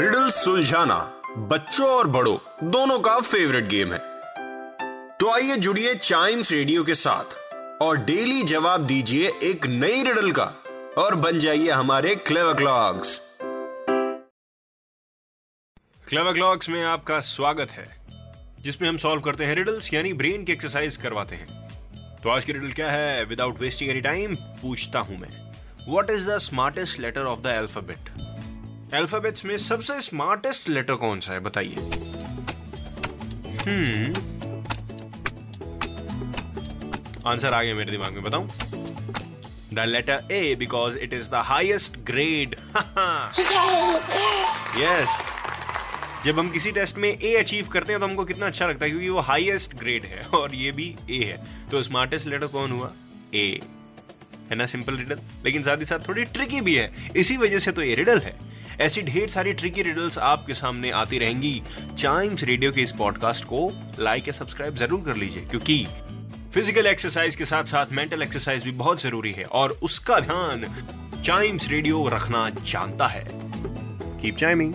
Riddle सुलझाना बच्चों और बड़ों, दोनों का फेवरेट गेम है। तो आइए जुड़िए चाइम्स रेडियो के साथ और डेली जवाब दीजिए एक नई रिडल का और बन जाइए हमारे क्लेवर क्लॉक्स क्लेवर क्लॉक्स में आपका स्वागत है, जिसमें हम सॉल्व करते हैं रिडल्स यानी ब्रेन की एक्सरसाइज करवाते हैं। तो आज की रिडल क्या है? विदाउट वेस्टिंग एनी टाइम पूछता हूँ मैं। What is the smartest letter of the alphabet alphabets में सबसे स्मार्टेस्ट लेटर कौन सा है? बताइए। हम्म आंसर आ गया मेरे दिमाग में, बताऊँ? The letter A because it is the highest grade yes जब हम किसी टेस्ट में ए अचीव करते हैं तो हमको कितना अच्छा लगता है, क्योंकि वो हाईएस्ट ग्रेड है, और ये भी ए है। तो स्मार्टेस्ट लेटर कौन हुआ? ए है ना सिंपल रिडल लेकिन साथ ही साथ थोड़ी ट्रिकी भी है। इसी वजह से तो ये रिडल है। ऐसी ढेर सारी ट्रिकी रिडल्स आपके सामने आती रहेंगी। चाइम्स रेडियो के इस पॉडकास्ट को लाइक या सब्सक्राइब ज़रूर कर लीजिए, क्योंकि फ़िज़िकल एक्सरसाइज के साथ साथ मेंटल एक्सरसाइज भी बहुत ज़रूरी है और उसका ध्यान चाइम्स रेडियो रखना जानता है। Keep chiming